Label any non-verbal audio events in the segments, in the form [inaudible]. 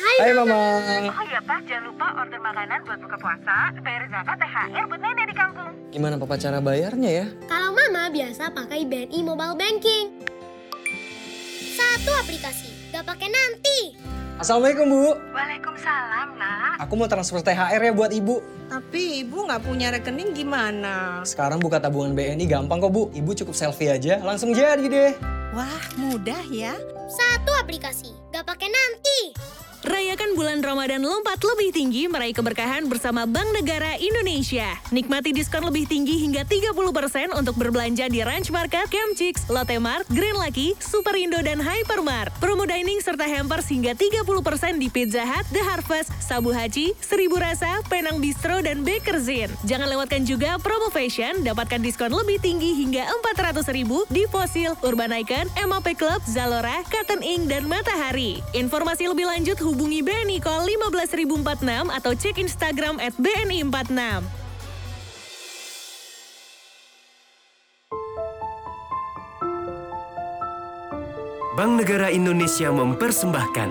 Hai Mama. Oh iya Pak, jangan lupa order makanan buat buka puasa, bayar zakat, THR buat nenek di kampung. Gimana Papa cara bayarnya ya? Kalau Mama biasa pakai BNI Mobile Banking. Satu aplikasi, gak pakai nanti. Assalamualaikum Bu. Waalaikumsalam nak. Aku mau transfer THR ya buat Ibu. Tapi ibu nggak punya rekening gimana? Sekarang buka tabungan BNI gampang kok Bu. Ibu cukup selfie aja, langsung jadi deh. Wah, mudah ya. Satu aplikasi, gak pakai nanti. Rayakan bulan Ramadan lompat lebih tinggi meraih keberkahan bersama Bank Negara Indonesia. Nikmati diskon lebih tinggi hingga 30% untuk berbelanja di Ranch Market, Camp Chicks, Lotte Mart, Green Lucky, Superindo, dan Hypermart. Promo dining serta hampers hingga 30% di Pizza Hut, The Harvest, Sabu Haji, Seribu Rasa, Penang Bistro, dan Bakerzin. Jangan lewatkan juga promo fashion, dapatkan diskon lebih tinggi hingga 400 ribu di Fossil, Urban Icon, MAP Club, Zalora, Cotton Ink, dan Matahari. Informasi lebih lanjut hubungi BNI Call 15046 atau cek Instagram at BNI46. Bank Negara Indonesia mempersembahkan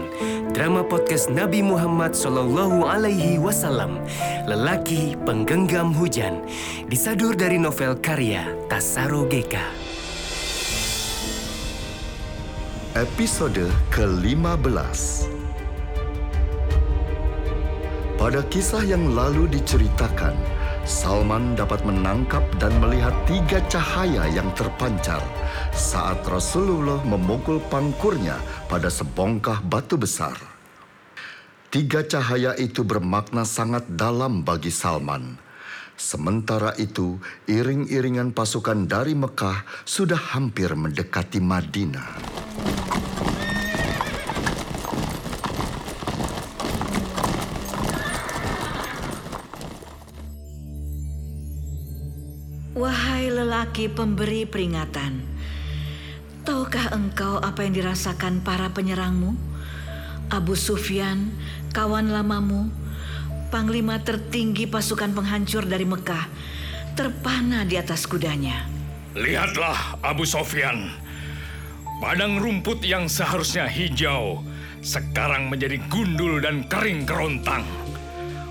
drama podcast Nabi Muhammad Sallallahu Alaihi Wasallam, Lelaki Penggenggam Hujan, disadur dari novel karya Tasaro Geka. Episode ke-15 Pada kisah yang lalu diceritakan, Salman dapat menangkap dan melihat tiga cahaya yang terpancar saat Rasulullah memukul pangkurnya pada sebongkah batu besar. Tiga cahaya itu bermakna sangat dalam bagi Salman. Sementara itu, iring-iringan pasukan dari Mekah sudah hampir mendekati Madinah. Lelaki pemberi peringatan, tahukah engkau apa yang dirasakan para penyerangmu? Abu Sufyan, kawan lamamu, panglima tertinggi pasukan penghancur dari Mekah, terpana di atas kudanya. Lihatlah Abu Sofyan. Padang rumput yang seharusnya hijau sekarang menjadi gundul dan kering kerontang.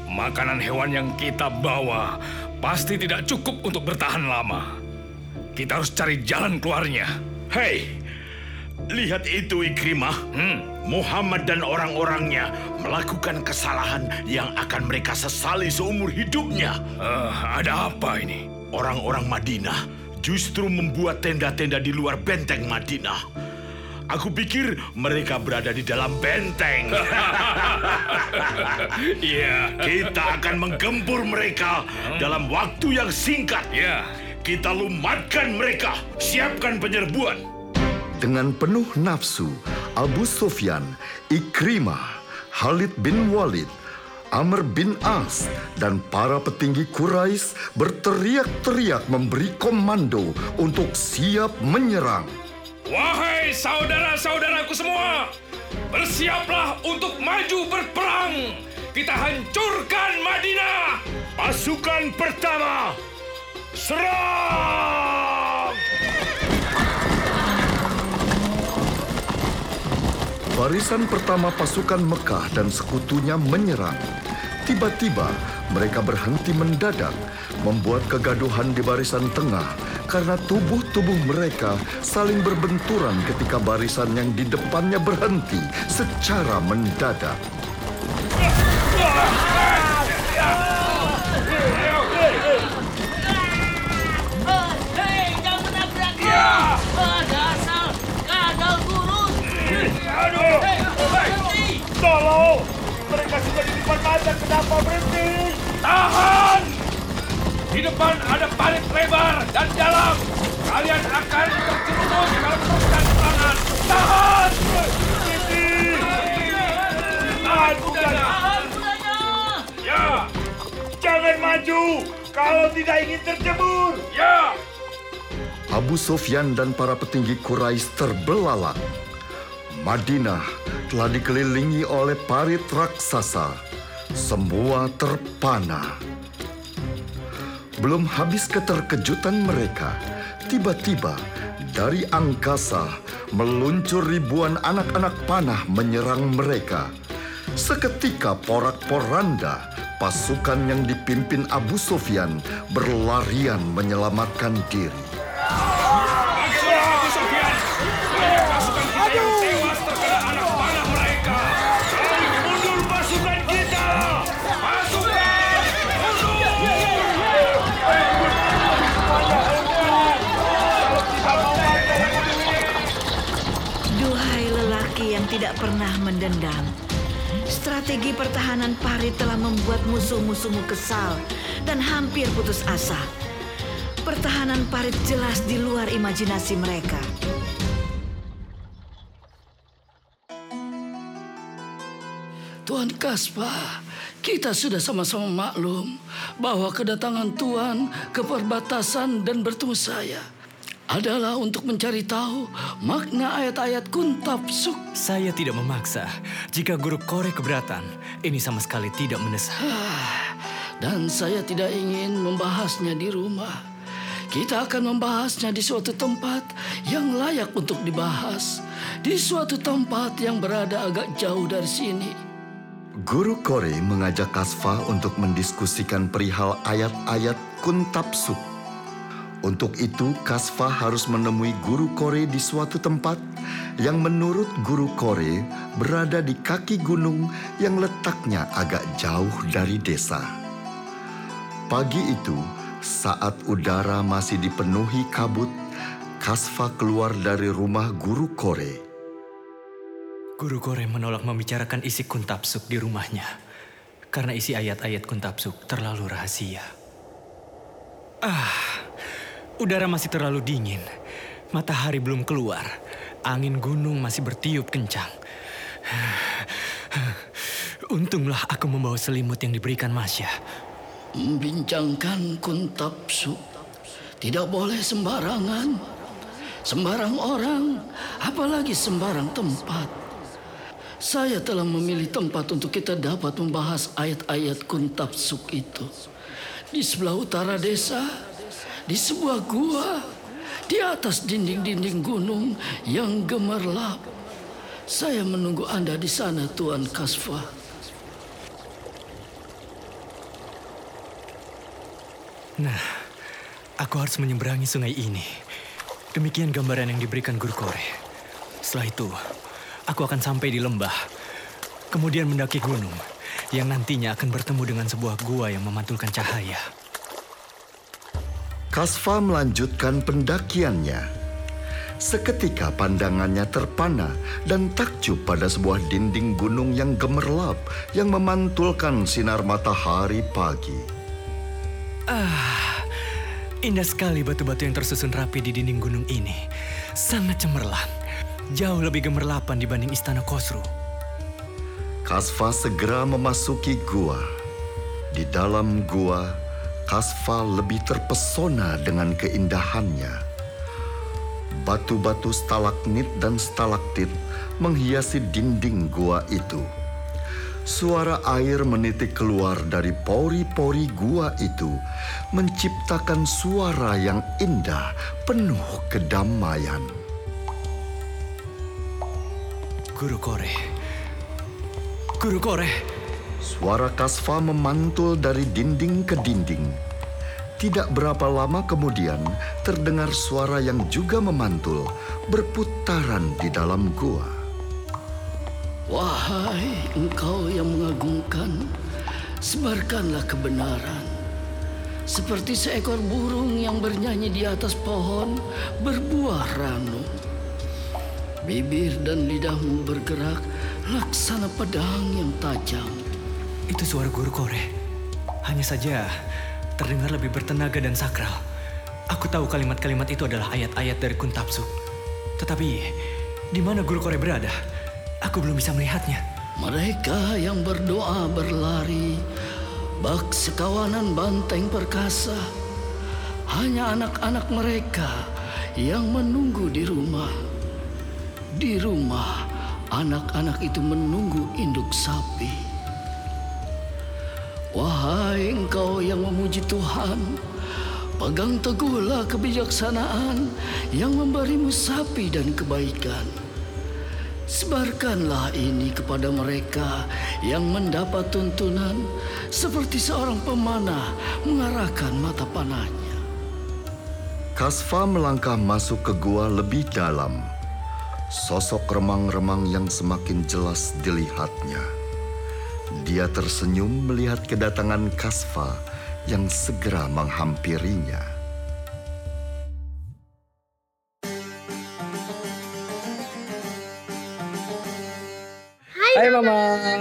Makanan hewan yang kita bawa pasti tidak cukup untuk bertahan lama. Kita harus cari jalan keluarnya. Hei, lihat itu Ikrimah. Hmm, Muhammad dan orang-orangnya melakukan kesalahan yang akan mereka sesali seumur hidupnya. eh, ada apa ini? Orang-orang Madinah justru membuat tenda-tenda di luar benteng Madinah. Aku pikir mereka berada di dalam benteng. [laughs] Iya, Kita akan menggempur mereka dalam waktu yang singkat. ya. Kita lumatkan mereka. Siapkan penyerbuan. Dengan penuh nafsu, Abu Sufyan, Ikrimah, Khalid bin Walid, Amr bin As, dan para petinggi Quraisy berteriak-teriak memberi komando untuk siap menyerang. Wahai saudara-saudaraku semua, bersiaplah untuk maju berperang. Kita hancurkan Madinah. Pasukan pertama, serang! Barisan pertama pasukan Mekah dan sekutunya menyerang. Tiba-tiba mereka berhenti mendadak, membuat kegaduhan di barisan tengah karena tubuh-tubuh mereka saling berbenturan ketika barisan yang di depannya berhenti secara mendadak. Tolong! Mereka sudah di depan mata, kenapa berhenti? Tahan! Di depan ada parit lebar dan dalam. Kalian akan terjerumus dalam perusahaan serangan. Tahan! Tahan kudanya! Tahan kudanya. Ya, Jangan maju kalau tidak ingin terjebur! ya. Abu Sufyan dan para petinggi Quraisy terbelalak. Madinah telah dikelilingi oleh parit raksasa. Semua terpana. Belum habis keterkejutan mereka, tiba-tiba dari angkasa meluncur ribuan anak-anak panah menyerang mereka. Seketika porak-poranda pasukan yang dipimpin Abu Sofyan berlarian menyelamatkan diri. Pernah mendendam. Strategi pertahanan Parit telah membuat musuh-musuhmu kesal dan hampir putus asa. Pertahanan Parit jelas di luar imajinasi mereka. Tuan Kaspa, kita sudah sama-sama maklum bahwa kedatangan Tuan ke perbatasan dan bertemu saya adalah untuk mencari tahu makna ayat-ayat Kuntab Suk. Saya tidak memaksa. Jika guru Kore keberatan, ini sama sekali tidak mendesak. Dan saya tidak ingin membahasnya di rumah. Kita akan membahasnya di suatu tempat yang layak untuk dibahas. Di suatu tempat yang berada agak jauh dari sini. Guru Kore mengajak Kasfa untuk mendiskusikan perihal ayat-ayat Kuntab Suk. Untuk itu, Kasfa harus menemui guru Kore di suatu tempat yang menurut guru Kore berada di kaki gunung yang letaknya agak jauh dari desa. Pagi itu, saat udara masih dipenuhi kabut, Kasfa keluar dari rumah guru Kore. Guru Kore menolak membicarakan isi Kuntapsuk di rumahnya karena isi ayat-ayat Kuntapsuk terlalu rahasia. Ah, udara masih terlalu dingin. Matahari belum keluar. Angin gunung masih bertiup kencang. Untunglah aku membawa selimut yang diberikan Masya. Membincangkan Kuntab Suk tidak boleh sembarangan. Sembarang orang, apalagi sembarang tempat. Saya telah memilih tempat untuk kita dapat membahas ayat-ayat Kuntab Suk itu. Di sebelah utara desa, di sebuah gua, di atas dinding-dinding gunung yang gemerlap. Saya menunggu Anda di sana, Tuan Kasfa. Nah, aku harus menyeberangi sungai ini. Demikian gambaran yang diberikan Guru Kore. Setelah itu, aku akan sampai di lembah. Kemudian mendaki gunung yang nantinya akan bertemu dengan sebuah gua yang memantulkan cahaya. Kasfa melanjutkan pendakiannya. Seketika pandangannya terpana dan takjub pada sebuah dinding gunung yang gemerlap yang memantulkan sinar matahari pagi. Ah, indah sekali batu-batu yang tersusun rapi di dinding gunung ini. Sangat cemerlang. Jauh lebih gemerlapan dibanding istana Khosrow. Kasfa segera memasuki gua. Di dalam gua, Kasfa lebih terpesona dengan keindahannya. Batu-batu stalagmit dan stalaktit menghiasi dinding gua itu. Suara air menitik keluar dari pori-pori gua itu, menciptakan suara yang indah, penuh kedamaian. Guru Kore. Guru Kore. Suara Kasfa memantul dari dinding ke dinding. Tidak berapa lama kemudian, terdengar suara yang juga memantul, berputaran di dalam gua. Wahai engkau yang mengagumkan, sebarkanlah kebenaran. Seperti seekor burung yang bernyanyi di atas pohon berbuah ranu. Bibir dan lidahmu bergerak laksana pedang yang tajam. Itu suara Guru Kore. Hanya saja terdengar lebih bertenaga dan sakral. Aku tahu kalimat-kalimat itu adalah ayat-ayat dari Kuntapsuk. Tetapi, di mana Guru Kore berada? Aku belum bisa melihatnya. Mereka yang berdoa berlari, bak sekawanan banteng perkasa. Hanya anak-anak mereka yang menunggu di rumah. Di rumah, anak-anak itu menunggu induk sapi. Wahai engkau yang memuji Tuhan, pegang teguhlah kebijaksanaan yang memberimu sapi dan kebaikan. Sebarkanlah ini kepada mereka yang mendapat tuntunan seperti seorang pemanah mengarahkan mata panahnya. Kasfa melangkah masuk ke gua lebih dalam. Sosok remang-remang yang semakin jelas dilihatnya. Dia tersenyum melihat kedatangan Kasfa yang segera menghampirinya. Hai Mama.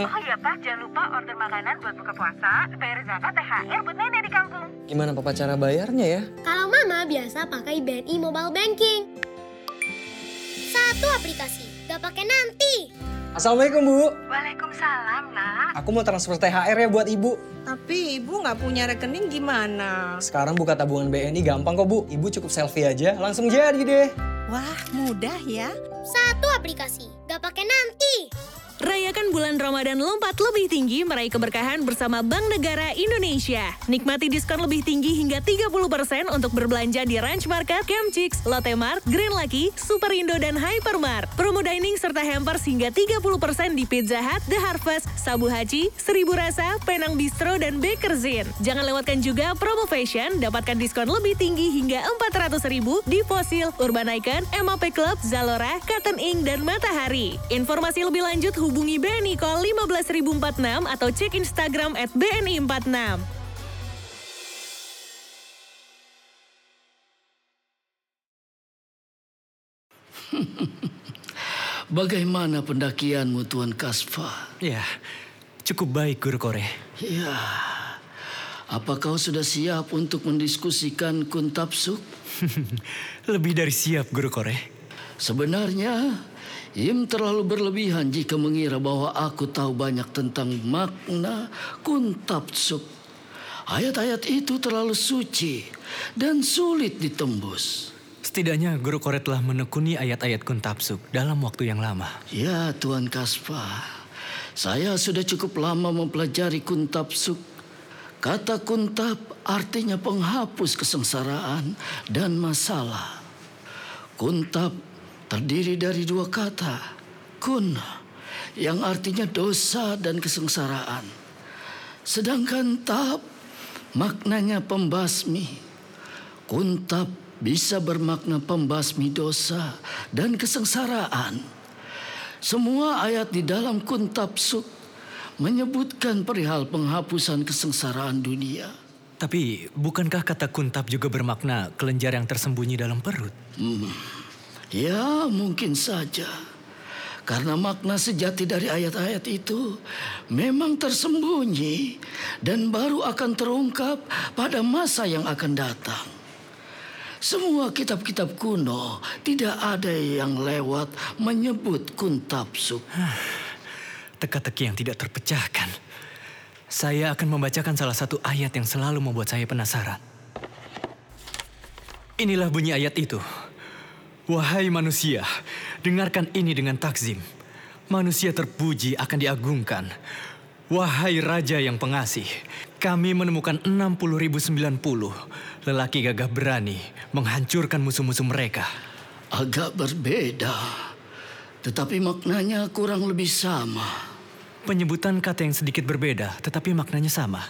Oh iya Pak, jangan lupa order makanan buat buka puasa, bayar zakat, THR buat nenek di kampung. Gimana Papa cara bayarnya ya? Kalau Mama biasa pakai BNI Mobile Banking. Satu aplikasi, gak pakai nanti. Assalamualaikum Bu. Waalaikumsalam, nak. Aku mau transfer THR ya buat Ibu. Tapi ibu nggak punya rekening gimana? Sekarang buka tabungan BNI gampang kok Bu. Ibu cukup selfie aja, langsung jadi deh. Wah, mudah ya. Satu aplikasi, gak pakai nanti. Rayakan bulan Ramadan lompat lebih tinggi meraih keberkahan bersama Bank Negara Indonesia. Nikmati diskon lebih tinggi hingga 30% untuk berbelanja di Ranch Market, Camp Chicks, Lotte Mart, Green Lucky, Superindo, dan Hypermart. Promo dining serta hampers hingga 30% di Pizza Hut, The Harvest, Sabu Haji, Seribu Rasa, Penang Bistro, dan Bakerzin. Jangan lewatkan juga promo fashion, dapatkan diskon lebih tinggi hingga 400 ribu di Fossil, Urban Icon, MAP Club, Zalora, Cotton Ink, dan Matahari. Informasi lebih lanjut hubungi BNI Call 15046 atau cek Instagram at BNI46. [laughs] Bagaimana pendakianmu Tuan Kasfa? Ya, cukup baik Guru Kore. Ya, apa kau sudah siap untuk mendiskusikan Kuntapsuk? [laughs] Lebih dari siap Guru Kore. Sebenarnya, Im terlalu berlebihan jika mengira bahwa aku tahu banyak tentang makna Kuntapsuk. Ayat-ayat itu terlalu suci dan sulit ditembus. Setidaknya Guru Kore telah menekuni ayat-ayat Kuntapsuk dalam waktu yang lama. Ya, Tuan Kaspa. Saya sudah cukup lama mempelajari Kuntapsuk. Kata kuntap artinya penghapus kesengsaraan dan masalah. Kuntap terdiri dari dua kata. Kun yang artinya dosa dan kesengsaraan. Sedangkan tap maknanya pembasmi. Kuntap bisa bermakna pembasmi dosa dan kesengsaraan. Semua ayat di dalam Kuntapsuk menyebutkan perihal penghapusan kesengsaraan dunia. Tapi bukankah kata kuntap juga bermakna kelenjar yang tersembunyi dalam perut? Hmm. Ya, mungkin saja. Karena makna sejati dari ayat-ayat itu memang tersembunyi dan baru akan terungkap pada masa yang akan datang. Semua kitab-kitab kuno tidak ada yang lewat menyebut kuntapsuk. Teka-teki yang tidak terpecahkan. Saya akan membacakan salah satu ayat yang selalu membuat saya penasaran. Inilah bunyi ayat itu. Wahai manusia, dengarkan ini dengan takzim. Manusia terpuji akan diagungkan. Wahai Raja yang pengasih, kami menemukan 60.090 lelaki gagah berani menghancurkan musuh-musuh mereka. Agak berbeda, tetapi maknanya kurang lebih sama. Penyebutan kata yang sedikit berbeda, tetapi maknanya sama.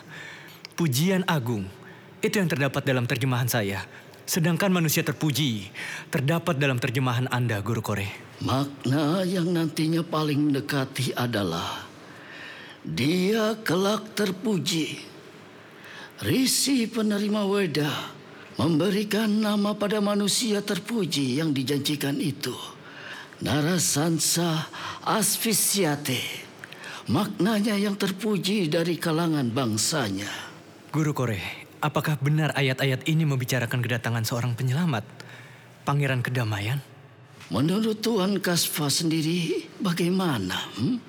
Pujian agung, itu yang terdapat dalam terjemahan saya. Sedangkan manusia terpuji, terdapat dalam terjemahan Anda, Guru Kore. Makna yang nantinya paling mendekati adalah dia kelak terpuji. Risi penerima weda memberikan nama pada manusia terpuji yang dijanjikan itu. Narasansa asfisiate. Maknanya yang terpuji dari kalangan bangsanya. Guru Kore, apakah benar ayat-ayat ini membicarakan kedatangan seorang penyelamat? Pangeran kedamaian? Menurut Tuan Kasfa sendiri, bagaimana? Hmm?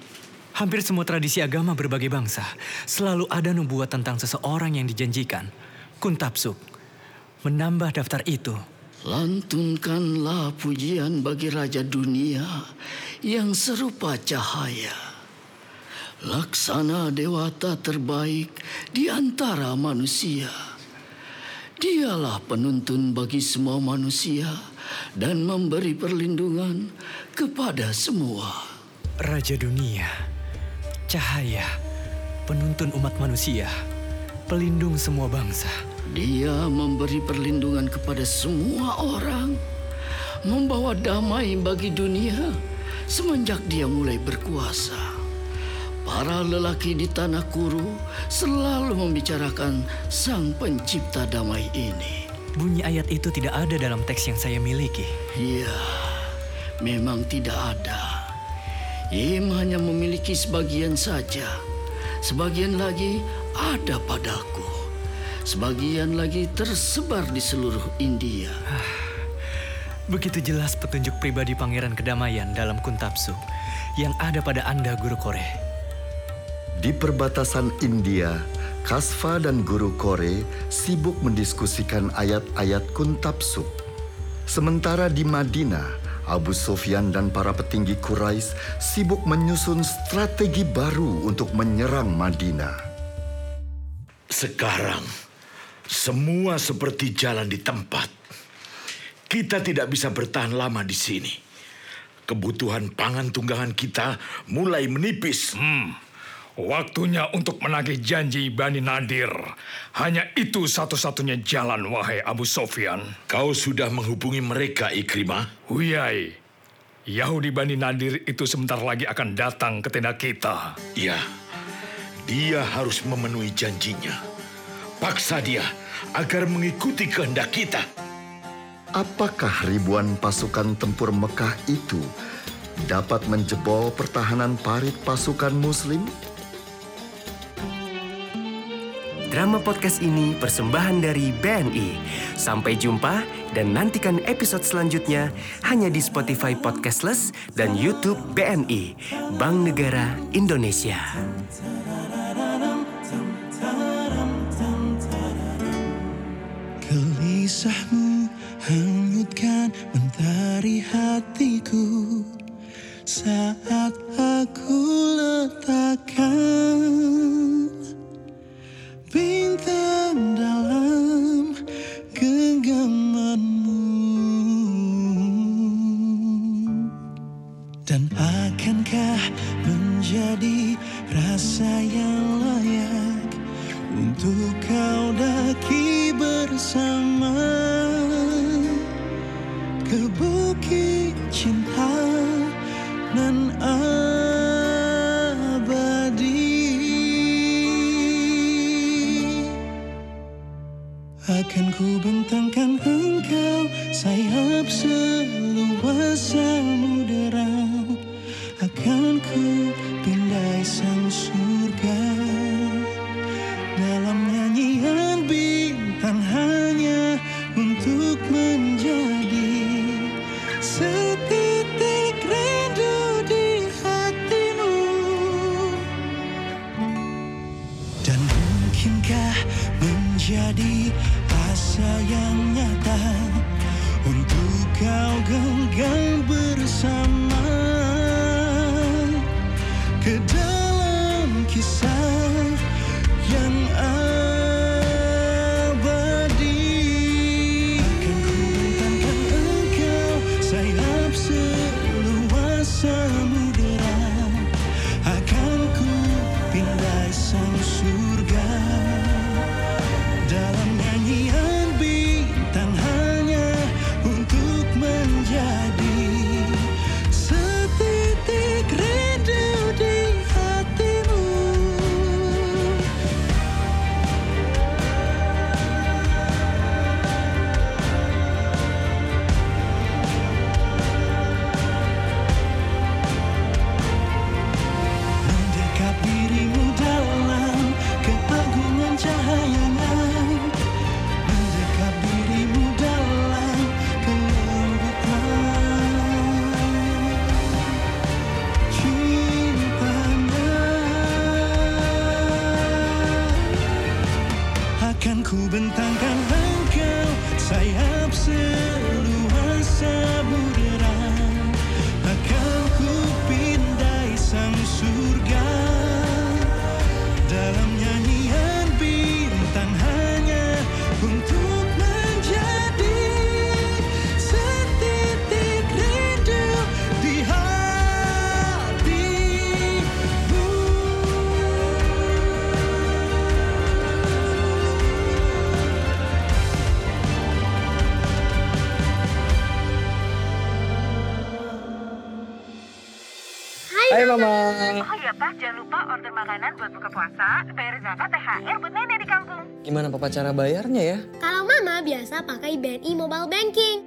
Hampir semua tradisi agama berbagai bangsa selalu ada nubuat tentang seseorang yang dijanjikan. Kuntapsuk menambah daftar itu. Lantunkanlah pujian bagi Raja Dunia yang serupa cahaya. Laksana dewata terbaik di antara manusia. Dialah penuntun bagi semua manusia dan memberi perlindungan kepada semua. Raja dunia, cahaya, penuntun umat manusia, pelindung semua bangsa. Dia memberi perlindungan kepada semua orang, membawa damai bagi dunia semenjak dia mulai berkuasa. Para lelaki di tanah kuru selalu membicarakan Sang Pencipta damai ini. Bunyi ayat itu tidak ada dalam teks yang saya miliki. Ya, memang tidak ada. Im hanya memiliki sebagian saja. Sebagian lagi ada padaku. Sebagian lagi tersebar di seluruh India. Begitu jelas petunjuk pribadi Pangeran Kedamaian dalam Kuntapsuk yang ada pada Anda, Guru Kore. Di perbatasan India, Kasva dan Guru Kore sibuk mendiskusikan ayat-ayat Kuntapsuk. Sementara di Madinah, Abu Sufyan dan para petinggi Quraisy sibuk menyusun strategi baru untuk menyerang Madinah. Sekarang, semua seperti jalan di tempat. Kita tidak bisa bertahan lama di sini. Kebutuhan pangan tunggangan kita mulai menipis. Hmm, waktunya untuk menagih janji Bani Nadir. Hanya itu satu-satunya jalan, wahai Abu Sofyan. Kau sudah menghubungi mereka, Ikrimah? Huyai, Yahudi Bani Nadir itu sebentar lagi akan datang ke tenda kita. Ya, dia harus memenuhi janjinya. Paksa dia agar mengikuti kehendak kita. Apakah ribuan pasukan tempur Mekah itu dapat menjebol pertahanan parit pasukan Muslim? Drama podcast ini persembahan dari BNI. Sampai jumpa dan nantikan episode selanjutnya hanya di Spotify Podcastless dan YouTube BNI, Bank Negara Indonesia. Dan akankah menjadi rasa yang layak untuk kau daki bersama? Ke Mama. Oh iya Pak, jangan lupa order makanan buat buka puasa, bayar zakat, THR buat nenek di kampung. Gimana Papa cara bayarnya ya? Kalau Mama biasa pakai BNI Mobile Banking.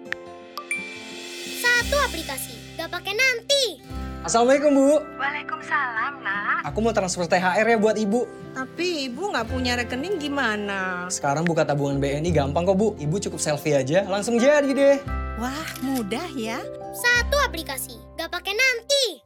Satu aplikasi, gak pakai nanti. Assalamualaikum Bu. Waalaikumsalam, nak. Aku mau transfer THR ya buat Ibu. Tapi ibu nggak punya rekening gimana? Sekarang buka tabungan BNI gampang kok Bu. Ibu cukup selfie aja, langsung jadi deh. Wah, mudah ya. Satu aplikasi, gak pakai nanti.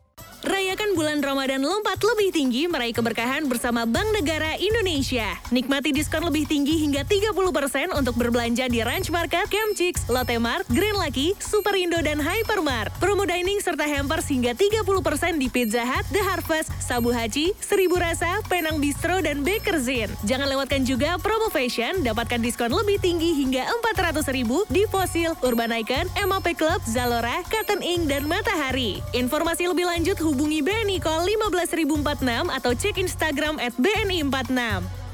Rayakan bulan Ramadan lompat lebih tinggi meraih keberkahan bersama Bank Negara Indonesia. Nikmati diskon lebih tinggi hingga 30% untuk berbelanja di Ranch Market, Camp Chicks, Lotte Mart, Green Lucky, Superindo, dan Hypermart. Promo dining serta hampers hingga 30% di Pizza Hut, The Harvest, Sabu Haji, Seribu Rasa, Penang Bistro, dan Bakerzin. Jangan lewatkan juga promo fashion, dapatkan diskon lebih tinggi hingga 400 ribu di Fossil, Urban Icon, MAP Club, Zalora, Cotton Ink, dan Matahari. Informasi lebih lanjut hubungi BNI Call 15046 atau cek Instagram at BNI46.